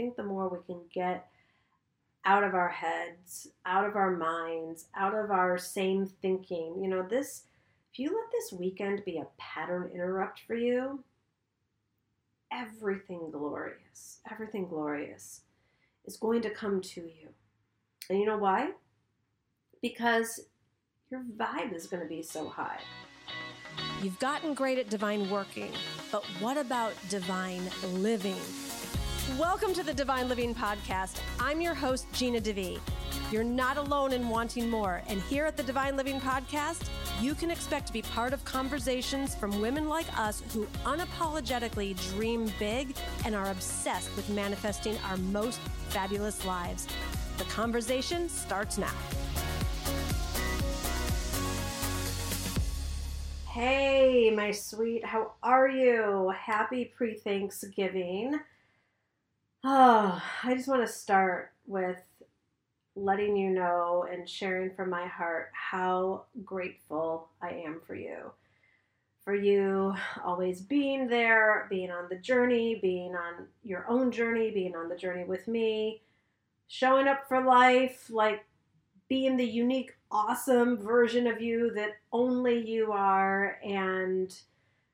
think the more we can get out of our heads, out of our minds, out of our same thinking. You know, this, if you let this weekend be a pattern interrupt for you, everything glorious, everything glorious is going to come to you. And you know why? Because your vibe is going to be so high. You've gotten great at divine working, but what about divine living? Welcome to the Divine Living Podcast. I'm your host, Gina DeVee. You're not alone in wanting more, and here at the Divine Living Podcast, you can expect to be part of conversations from women like us who unapologetically dream big and are obsessed with manifesting our most fabulous lives. The conversation starts now. Hey, my sweet, how are you? Happy pre Thanksgiving. Oh, I just want to start with letting you know and sharing from my heart how grateful I am for you. For you always being there, being on the journey, being on your own journey, being on the journey with me, showing up for life, like being the unique, awesome version of you that only you are, and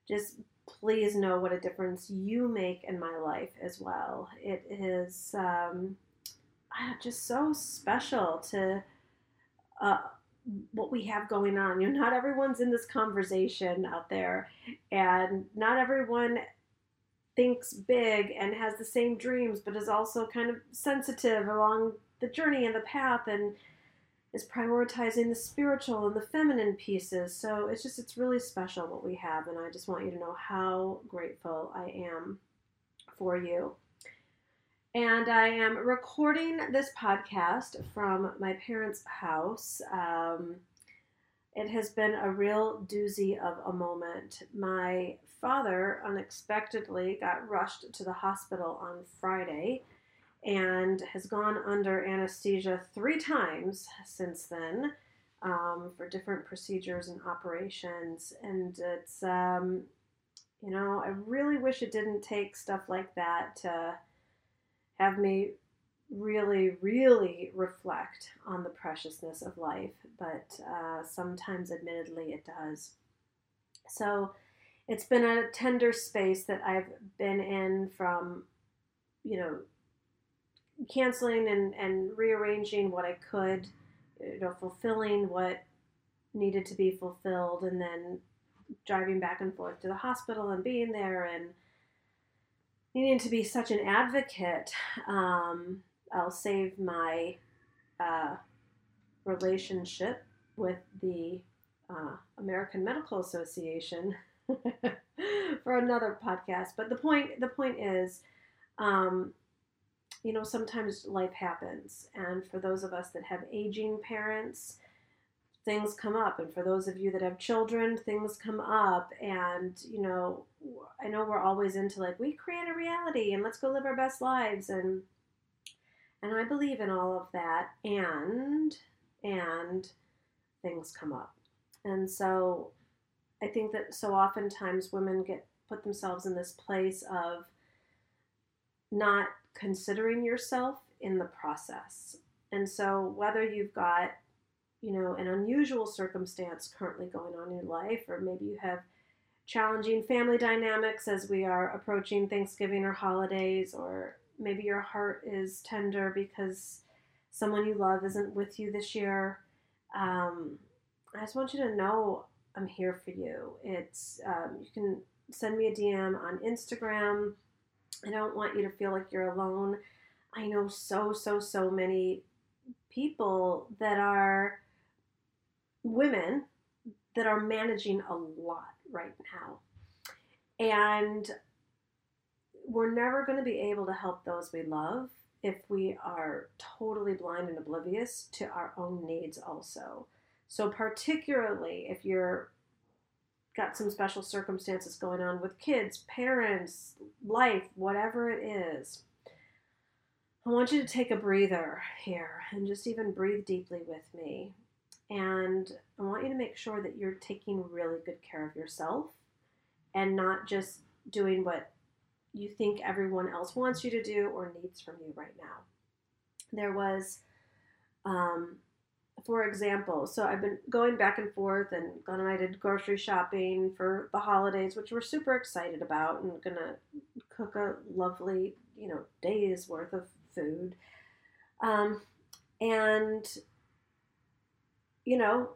just please know what a difference you make in my life as well. It is um, just so special to uh, what we have going on. You know, not everyone's in this conversation out there, and not everyone thinks big and has the same dreams, but is also kind of sensitive along the journey and the path and is prioritizing the spiritual and the feminine pieces. So it's just, it's really special what we have. And I just want you to know how grateful I am for you. And I am recording this podcast from my parents' house. Um, it has been a real doozy of a moment. My father unexpectedly got rushed to the hospital on Friday and has gone under anesthesia three times since then um, for different procedures and operations. And it's, um, you know, I really wish it didn't take stuff like that to have me really, really reflect on the preciousness of life. But uh, sometimes, admittedly, it does. So it's been a tender space that I've been in from, you know, canceling and, and rearranging what I could, you know, fulfilling what needed to be fulfilled, and then driving back and forth to the hospital and being there and needing to be such an advocate. Um, I'll save my uh, relationship with the uh, American Medical Association for another podcast. But the point the point is, um, you know, sometimes life happens. And for those of us that have aging parents, things come up. And for those of you that have children, things come up. And, you know, I know we're always into like, we create a reality and let's go live our best lives. And, and I believe in all of that. And, and things come up. And so I think that so oftentimes women get put themselves in this place of not considering yourself in the process. And so, whether you've got, you know, an unusual circumstance currently going on in your life, or maybe you have challenging family dynamics as we are approaching Thanksgiving or holidays, or maybe your heart is tender because someone you love isn't with you this year. Um, I just want you to know I'm here for you. It's um, you can send me a DM on Instagram I don't want you to feel like you're alone. I know so, so, so many people that are women that are managing a lot right now. And we're never going to be able to help those we love if we are totally blind and oblivious to our own needs, also. So, particularly if you're got some special circumstances going on with kids, parents, life, whatever it is, I want you to take a breather here and just even breathe deeply with me. And I want you to make sure that you're taking really good care of yourself and not just doing what you think everyone else wants you to do or needs from you right now. There was, um, for example, so I've been going back and forth, and Glenn and I did grocery shopping for the holidays, which we're super excited about, and gonna cook a lovely, you know, days worth of food. Um, and, you know,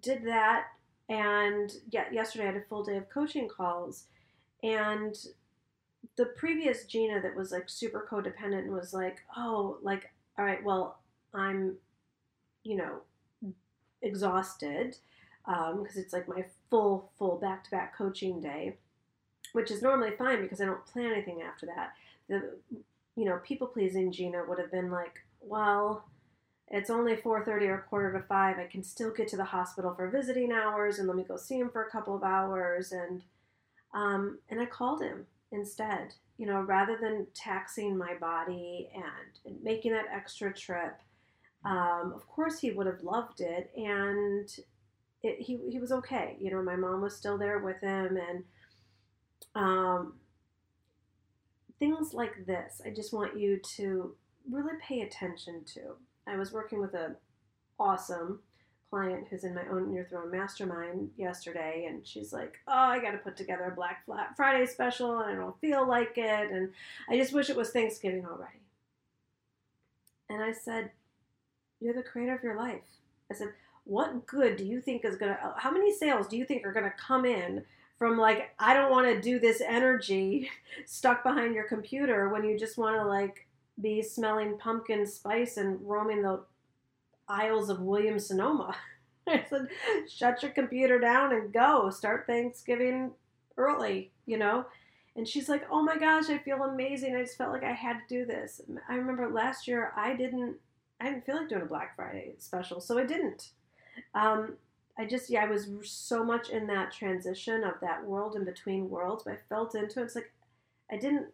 did that. And yet, yesterday I had a full day of coaching calls. And the previous Gina that was like super codependent was like, oh, like, all right, well, I'm, you know, exhausted because um, it's like my full, full back to back coaching day, which is normally fine because I don't plan anything after that. The, you know, people pleasing Gina would have been like, well, it's only 4.30 or quarter to 5 i can still get to the hospital for visiting hours and let me go see him for a couple of hours. And um, and i called him instead you know rather than taxing my body and, and making that extra trip um, of course he would have loved it and it, he, he was okay. You know my mom was still there with him and um, things like this i just want you to really pay attention to. I was working with a awesome client who's in my Own Your Throne mastermind yesterday and she's like oh i got to put together a black friday special and i don't feel like it and i just wish it was thanksgiving already. And i said you're the creator of your life i said what good do you think is going to uh, how many sales do you think are going to come in from like i don't want to do this energy stuck behind your computer when you just want to like be smelling pumpkin spice and roaming the aisles of Williams Sonoma. I said, shut your computer down and go. Start Thanksgiving early, you know? And she's like, oh my gosh, I feel amazing. I just felt like I had to do this. I remember last year I didn't, I didn't feel like doing a Black Friday special, so I didn't. Um, I just, yeah, I was so much in that transition of that world in between worlds, but I felt into it. It's like I didn't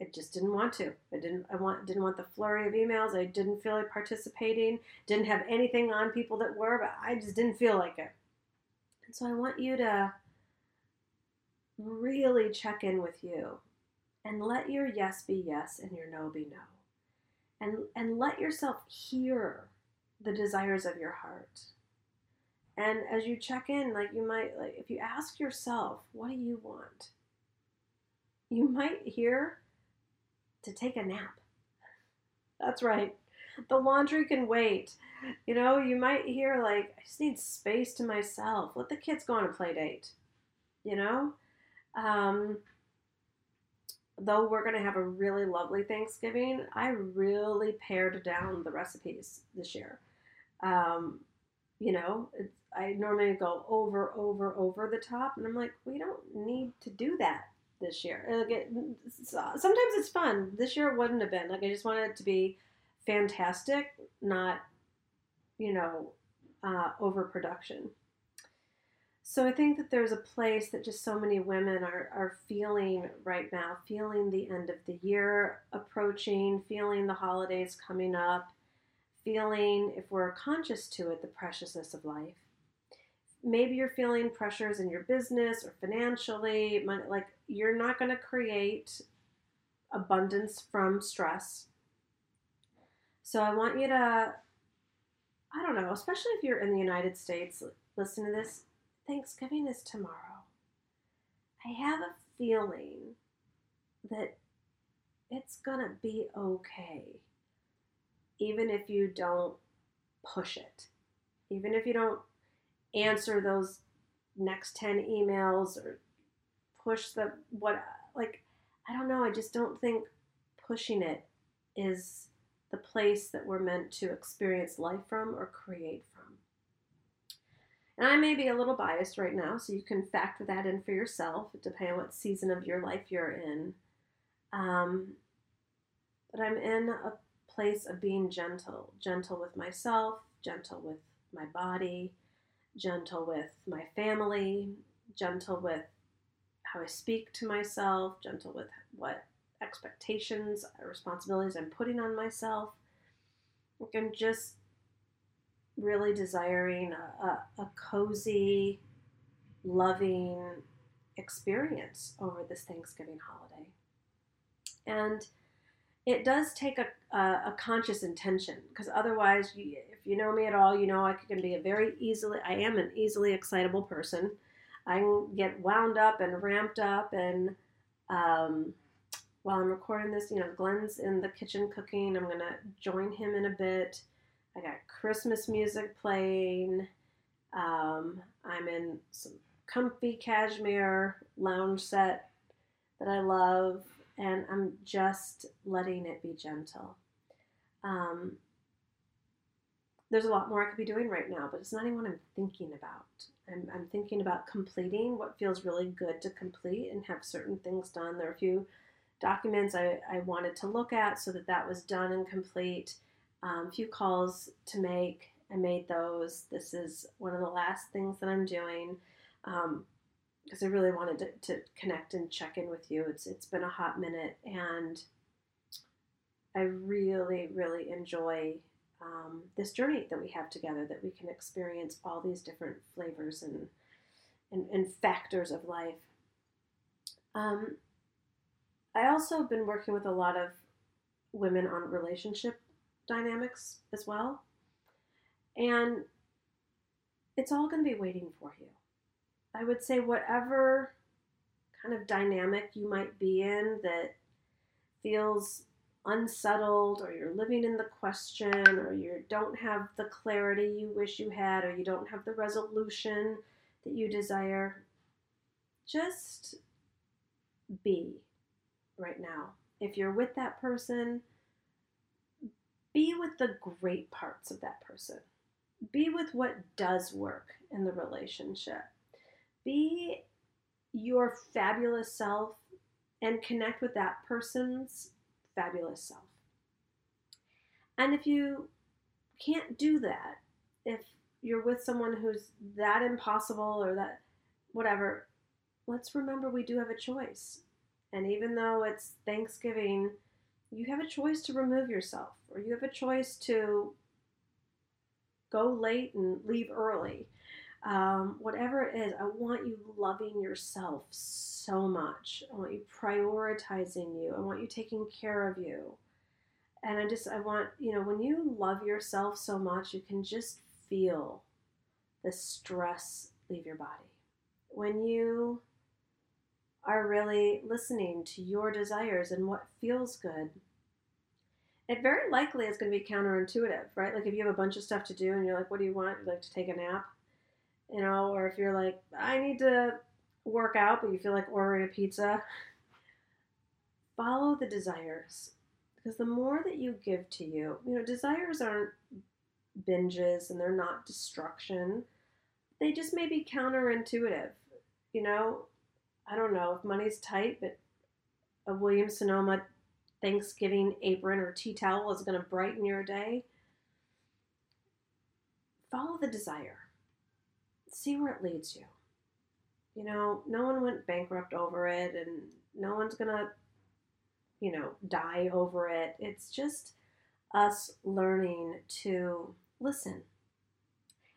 I just didn't want to. I didn't. I want didn't want the flurry of emails. I didn't feel like participating. Didn't have anything on people that were, but I just didn't feel like it. And so I want you to really check in with you, and let your yes be yes and your no be no, and and let yourself hear the desires of your heart. And as you check in, like you might like if you ask yourself, what do you want? You might hear to take a nap. That's right. The laundry can wait. You know, you might hear like, I just need space to myself. Let the kids go on a play date. You know? Um, though we're going to have a really lovely Thanksgiving, I really pared down the recipes this year. Um, you know, I normally go over, over, over the top, and I'm like, we don't need to do that this year. Like it, sometimes it's fun. This year it wouldn't have been. Like I just wanted it to be fantastic, not you know uh, overproduction. So I think that there's a place that just so many women are, are feeling right now, feeling the end of the year approaching, feeling the holidays coming up, feeling, if we're conscious to it, the preciousness of life. Maybe you're feeling pressures in your business or financially, like you're not going to create abundance from stress. So I want you to, I don't know, especially if you're in the United States, listen to this. Thanksgiving is tomorrow. I have a feeling that it's going to be okay, even if you don't push it, even if you don't answer those next 10 emails or push the what like I don't know, I just don't think pushing it is the place that we're meant to experience life from or create from. And I may be a little biased right now, so you can factor that in for yourself, depending on what season of your life you're in. Um, but I'm in a place of being gentle, gentle with myself, gentle with my body, gentle with my family, gentle with how I speak to myself, gentle with what expectations, responsibilities I'm putting on myself. Like I'm just really desiring a, a, a cozy, loving experience over this Thanksgiving holiday. And it does take a, a, a conscious intention because otherwise, you, if you know me at all, you know I can be a very easily, I am an easily excitable person. I can get wound up and ramped up. And um, while I'm recording this, you know, Glenn's in the kitchen cooking. I'm going to join him in a bit. I got Christmas music playing. Um, I'm in some comfy cashmere lounge set that I love, and I'm just letting it be gentle. Um, there's a lot more I could be doing right now, but it's not even what I'm thinking about. I'm, I'm thinking about completing what feels really good to complete and have certain things done. There are a few documents I, I wanted to look at so that that was done and complete. Um, few calls to make. I made those. This is one of the last things that I'm doing because um, I really wanted to, to, connect and check in with you. It's it's been a hot minute, and I really really enjoy um, this journey that we have together. That we can experience all these different flavors and and, and factors of life. Um, I also have been working with a lot of women on relationship dynamics as well. And it's all going to be waiting for you. I would say, whatever kind of dynamic you might be in that feels unsettled, or you're living in the question, or you don't have the clarity you wish you had, or you don't have the resolution that you desire, just be right now. If you're with that person, be with the great parts of that person. Be with what does work in the relationship. Be your fabulous self and connect with that person's fabulous self. And if you can't do that, if you're with someone who's that impossible or that whatever, let's remember we do have a choice. And even though it's Thanksgiving, you have a choice to remove yourself, or you have a choice to go late and leave early. Um, whatever it is, I want you loving yourself so much. I want you prioritizing you. I want you taking care of you. And I just, I want, you know, when you love yourself so much, you can just feel the stress leave your body. When you are really listening to your desires and what feels good, it very likely is going to be counterintuitive, right? Like if you have a bunch of stuff to do and you're like, what do you want? you like to take a nap, you know, or if you're like, I need to work out, but you feel like ordering a pizza, follow the desires. Because the more that you give to you, you know, desires aren't binges and they're not destruction. They just may be counterintuitive. You know, I don't know if money's tight, but a Williams Sonoma Thanksgiving apron or tea towel is going to brighten your day. Follow the desire. See where it leads you. You know, no one went bankrupt over it, and no one's going to, you know, die over it. It's just us learning to listen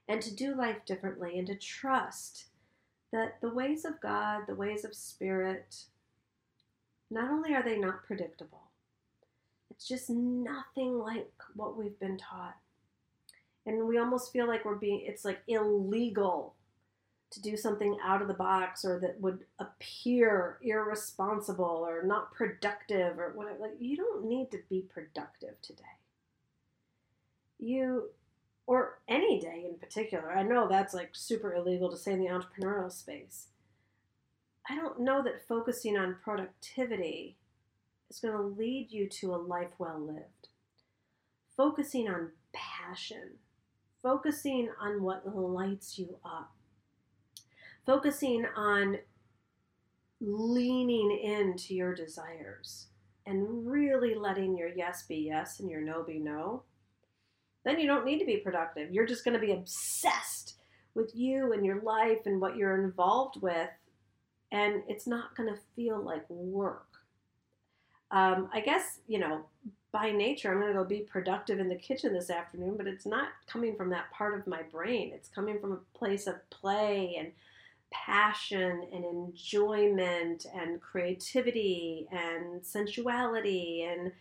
and to do life differently and to trust that the ways of God, the ways of Spirit, not only are they not predictable, it's just nothing like what we've been taught. And we almost feel like we're being, it's like illegal to do something out of the box or that would appear irresponsible or not productive or whatever. Like, you don't need to be productive today. You or any day in particular. I know that's like super illegal to say in the entrepreneurial space. I don't know that focusing on productivity is going to lead you to a life well lived. Focusing on passion, focusing on what lights you up, focusing on leaning into your desires and really letting your yes be yes and your no be no then you don't need to be productive. You're just going to be obsessed with you and your life and what you're involved with, and it's not going to feel like work. Um, I guess, you know, by nature, I'm going to go be productive in the kitchen this afternoon, but it's not coming from that part of my brain. It's coming from a place of play and passion and enjoyment and creativity and sensuality and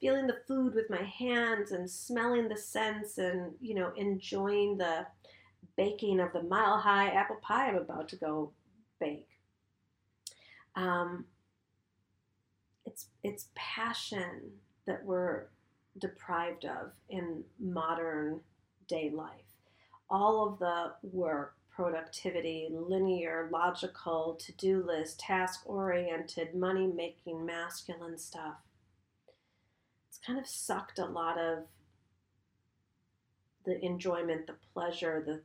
feeling the food with my hands and smelling the scents and you know enjoying the baking of the mile high apple pie I'm about to go bake. Um, it's it's passion that we're deprived of in modern day life. All of the work, productivity, linear, logical, to do list, task oriented, money making, masculine stuff. It's kind of sucked a lot of the enjoyment, the pleasure, the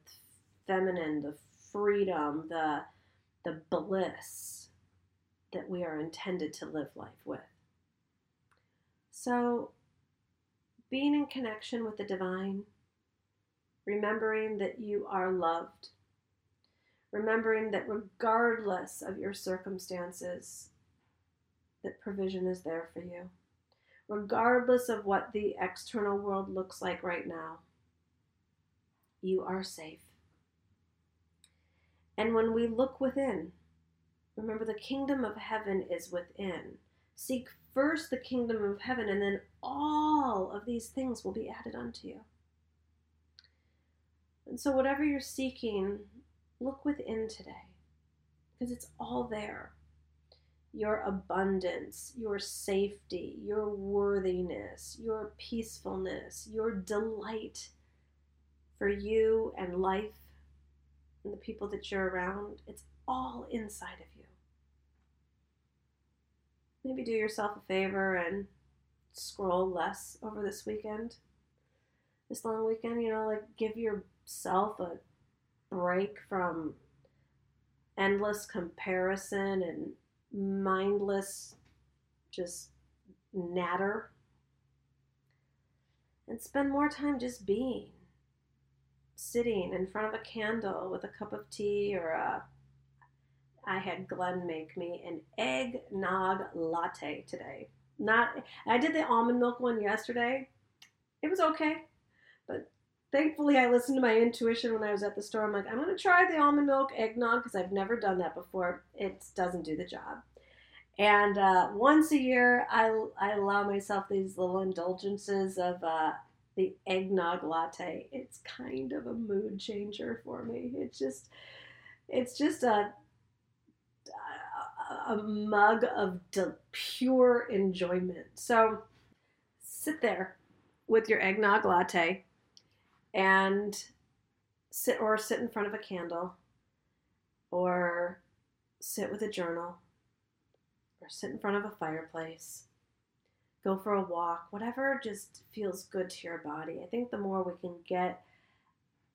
feminine, the freedom, the the bliss that we are intended to live life with. So, being in connection with the divine, remembering that you are loved, remembering that regardless of your circumstances, that provision is there for you, regardless of what the external world looks like right now, you are safe. And when we look within, remember the kingdom of heaven is within. Seek first the kingdom of heaven, and then all of these things will be added unto you. And so, whatever you're seeking, look within today because it's all there. Your abundance, your safety, your worthiness, your peacefulness, your delight for you and life and the people that you're around, it's all inside of you. Maybe do yourself a favor and scroll less over this weekend, this long weekend, you know, like give yourself a break from endless comparison and mindless just natter. And spend more time just being sitting in front of a candle with a cup of tea or a I had Glenn make me an eggnog latte today. Not I did the almond milk one yesterday. It was okay. But thankfully I listened to my intuition when I was at the store. I'm like, I'm gonna try the almond milk eggnog because I've never done that before. It doesn't do the job. And uh, once a year, I, I allow myself these little indulgences of uh, the eggnog latte. It's kind of a mood changer for me. It's just, it's just a, a mug of de- pure enjoyment. So sit there with your eggnog latte and sit or sit in front of a candle or sit with a journal or sit in front of a fireplace go for a walk, whatever just feels good to your body. I think the more we can get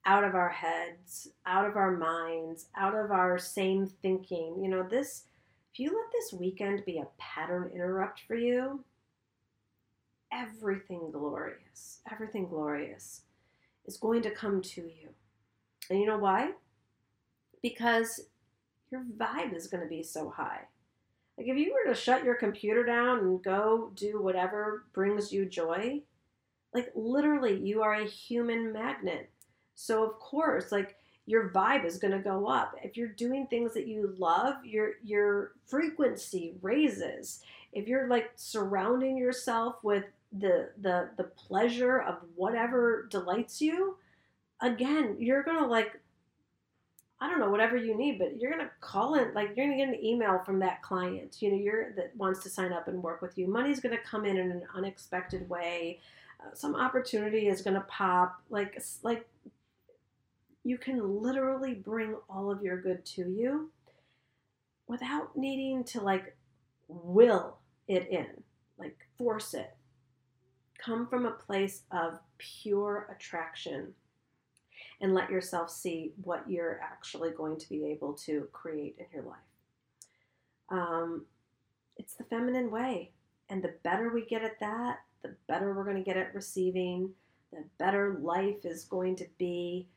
out of our heads, out of our minds, out of our same thinking, you know, this, if you let this weekend be a pattern interrupt for you, everything glorious, everything glorious is going to come to you. And you know why? Because your vibe is going to be so high. Like if you were to shut your computer down and go do whatever brings you joy, like literally you are a human magnet. So of course, like your vibe is going to go up. If you're doing things that you love, your your frequency raises. If you're like surrounding yourself with the the the pleasure of whatever delights you, again, you're going to like I don't know, whatever you need, but you're gonna call in, like you're gonna get an email from that client, you know, you're that wants to sign up and work with you. Money's gonna come in in an unexpected way. Uh, some opportunity is gonna pop. Like, like you can literally bring all of your good to you without needing to like will it in, like force it. Come from a place of pure attraction and let yourself see what you're actually going to be able to create in your life. Um, it's the feminine way. And the better we get at that, the better we're going to get at receiving, the better life is going to be,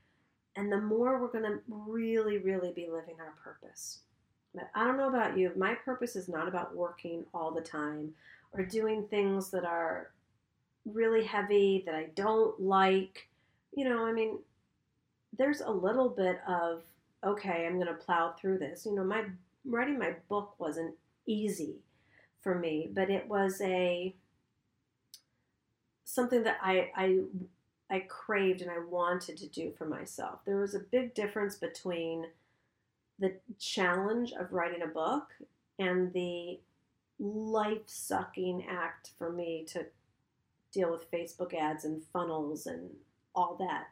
and the more we're going to really, really be living our purpose. But I don't know about you, my purpose is not about working all the time or doing things that are really heavy that I don't like. You know, I mean, there's a little bit of okay, I'm going to plow through this. You know, my writing my book wasn't easy for me, but it was a something that I I I craved and I wanted to do for myself. There was a big difference between the challenge of writing a book and the life sucking act for me to deal with Facebook ads and funnels and all that,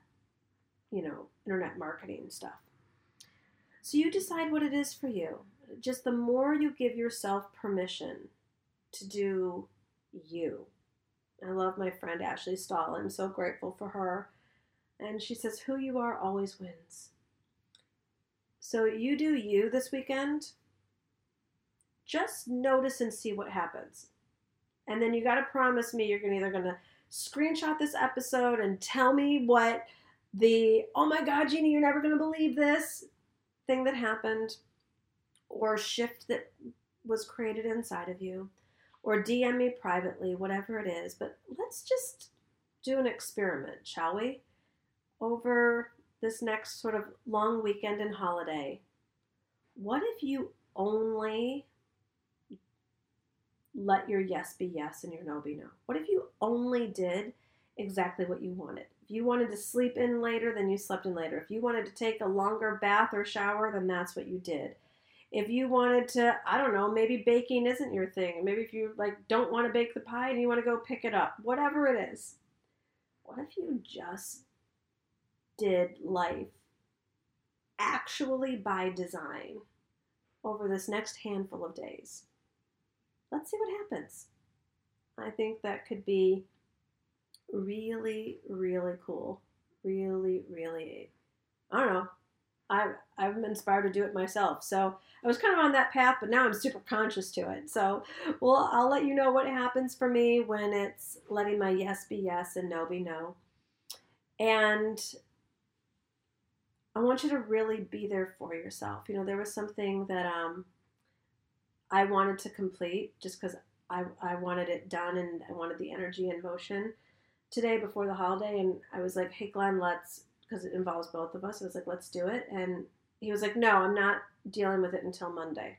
you know, internet marketing stuff. So you decide what it is for you. Just the more you give yourself permission to do you. I love my friend Ashley Stahl. I'm so grateful for her. And she says, Who you are always wins. So you do you this weekend. Just notice and see what happens. And then you got to promise me you're gonna either going to screenshot this episode and tell me what the, oh my God, Jeannie, you're never going to believe this thing that happened, or shift that was created inside of you, or DM me privately, whatever it is. But let's just do an experiment, shall we? Over this next sort of long weekend and holiday, what if you only let your yes be yes and your no be no? What if you only did exactly what you wanted? If you wanted to sleep in later, then you slept in later. If you wanted to take a longer bath or shower, then that's what you did. If you wanted to, I don't know, maybe baking isn't your thing. Maybe if you like don't want to bake the pie and you want to go pick it up, whatever it is. What if you just did life actually by design over this next handful of days? let's see what happens. I think that could be really, really cool. Really, really, I don't know. I, I'm inspired to do it myself. So I was kind of on that path, but now I'm super conscious to it. So, well, I'll let you know what happens for me when it's letting my yes be yes and no be no. And I want you to really be there for yourself. You know, there was something that um, I wanted to complete just because I, I wanted it done and I wanted the energy and motion today before the holiday. And I was like, hey, Glenn, let's, because it involves both of us. I was like, let's do it. And he was like, no, I'm not dealing with it until Monday.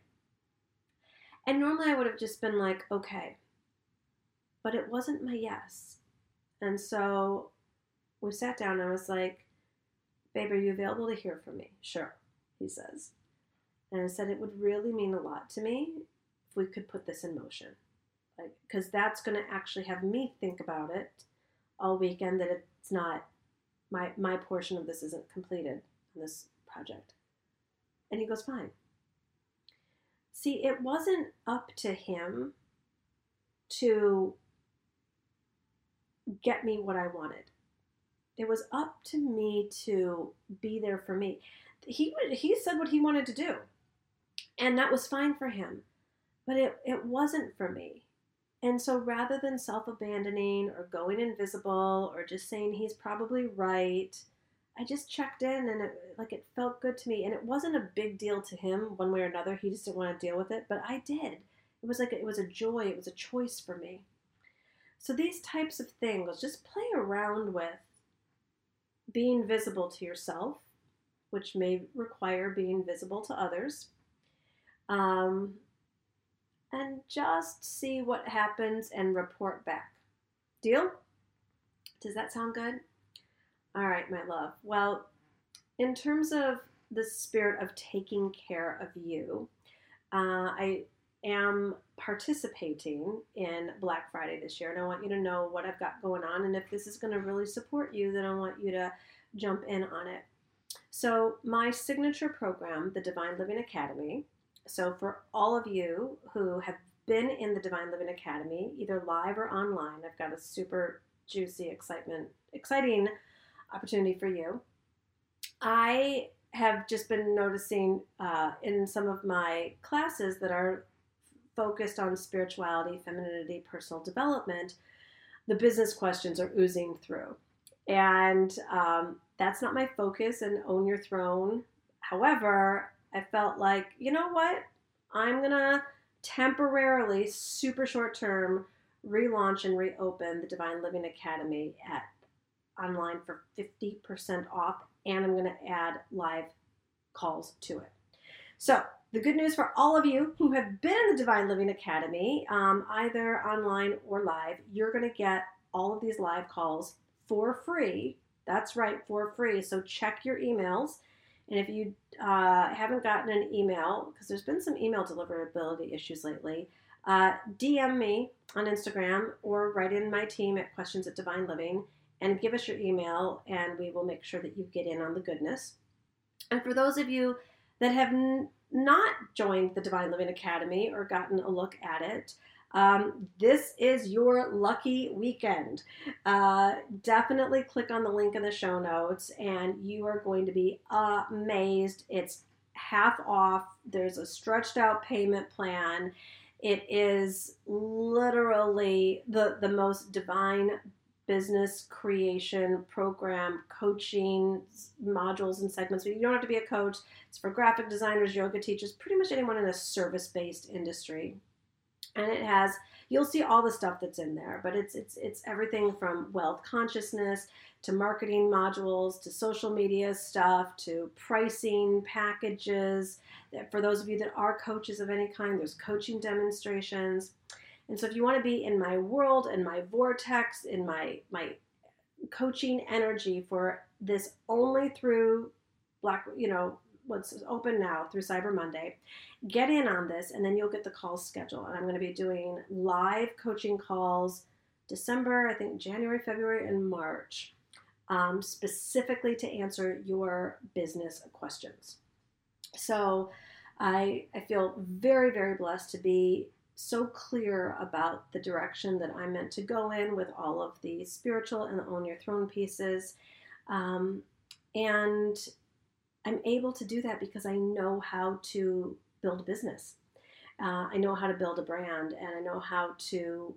And normally I would have just been like, okay. But it wasn't my yes. And so we sat down and I was like, babe, are you available to hear from me? Sure, he says. And I said it would really mean a lot to me if we could put this in motion. Like, because that's going to actually have me think about it all weekend that it's not my my portion of this isn't completed in this project. And he goes, fine. See, it wasn't up to him to get me what I wanted. It was up to me to be there for me. He he said what he wanted to do. And that was fine for him. But it, it wasn't for me. And so rather than self abandoning or going invisible or just saying he's probably right, I just checked in and it like it felt good to me. And it wasn't a big deal to him one way or another. He just didn't want to deal with it, but I did. It was like it was a joy, it was a choice for me. So these types of things, just play around with being visible to yourself, which may require being visible to others um, and just see what happens and report back. Deal? Does that sound good? All right, my love. Well, in terms of the spirit of taking care of you, uh, I am participating in Black Friday this year, and I want you to know what I've got going on. And if this is going to really support you, then I want you to jump in on it. So, my signature program, the Divine Living Academy, so, for all of you who have been in the Divine Living Academy, either live or online, I've got a super juicy, excitement, exciting opportunity for you. I have just been noticing uh, in some of my classes that are focused on spirituality, femininity, personal development, the business questions are oozing through. And um, that's not my focus and own your throne. However, I felt like, you know what? I'm going to temporarily, super short term, relaunch and reopen the Divine Living Academy at online for 50% off and I'm going to add live calls to it. So, the good news for all of you who have been in the Divine Living Academy, um, either online or live, you're going to get all of these live calls for free. That's right, for free. So check your emails. And if you uh, haven't gotten an email, because there's been some email deliverability issues lately, uh, DM me on Instagram or write in my team at questions at Divine Living and give us your email, and we will make sure that you get in on the goodness. And for those of you that have n- not joined the Divine Living Academy or gotten a look at it, um, this is your lucky weekend. Uh, definitely click on the link in the show notes, and you are going to be amazed. It's half off, there's a stretched out payment plan. It is literally the, the most divine business creation program, coaching modules and segments. You don't have to be a coach. It's for graphic designers, yoga teachers, pretty much anyone in a service based industry. And it has you'll see all the stuff that's in there, but it's it's it's everything from wealth consciousness to marketing modules to social media stuff to pricing packages. For those of you that are coaches of any kind, there's coaching demonstrations and so if you want to be in my world, in my vortex, in my my coaching energy for this only through Black, you know, what's open now through Cyber Monday, get in on this and then you'll get the calls scheduled. And I'm going to be doing live coaching calls December, I think January, February, and March, um, specifically to answer your business questions. So I, I feel very, very blessed to be so clear about the direction that I'm meant to go in with all of the spiritual and the Own Your Throne pieces. Um, and I'm able to do that because I know how to build a business. Uh, I know how to build a brand and I know how to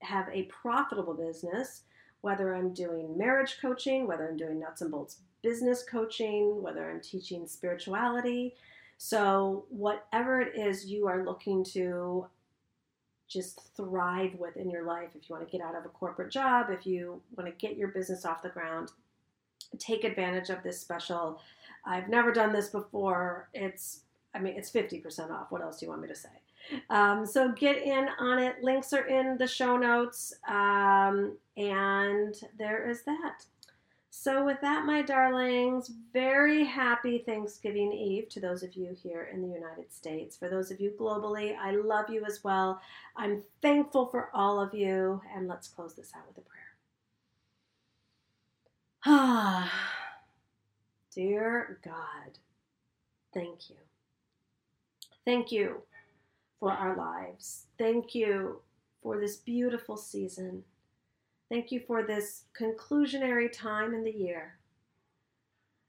have a profitable business, whether I'm doing marriage coaching, whether I'm doing nuts and bolts business coaching, whether I'm teaching spirituality, so, whatever it is you are looking to just thrive with in your life, if you want to get out of a corporate job, if you want to get your business off the ground, take advantage of this special. I've never done this before. It's, I mean, it's 50% off. What else do you want me to say? Um, so get in on it. Links are in the show notes. Um, and there is that. So, with that, my darlings, very happy Thanksgiving Eve to those of you here in the United States. For those of you globally, I love you as well. I'm thankful for all of you. And let's close this out with a prayer. Ah, dear God, thank you. Thank you for our lives. Thank you for this beautiful season. Thank you for this conclusionary time in the year.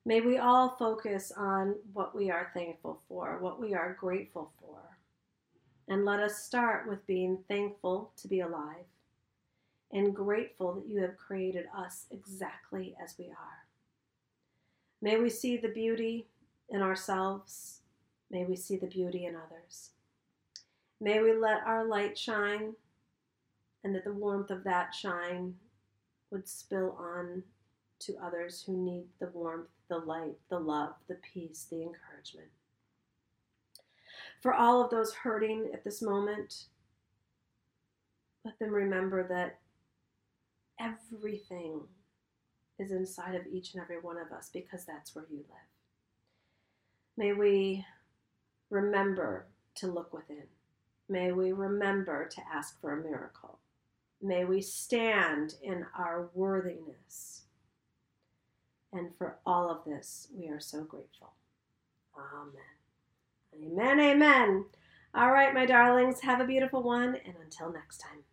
May we all focus on what we are thankful for, what we are grateful for. And let us start with being thankful to be alive and grateful that you have created us exactly as we are. May we see the beauty in ourselves. May we see the beauty in others. May we let our light shine and that the warmth of that shine would spill on to others who need the warmth, the light, the love, the peace, the encouragement. For all of those hurting at this moment, let them remember that everything is inside of each and every one of us because that's where you live. May we remember to look within. May we remember to ask for a miracle. May we stand in our worthiness. And for all of this, we are so grateful. Amen. Amen. Amen. All right, my darlings, have a beautiful one, and until next time.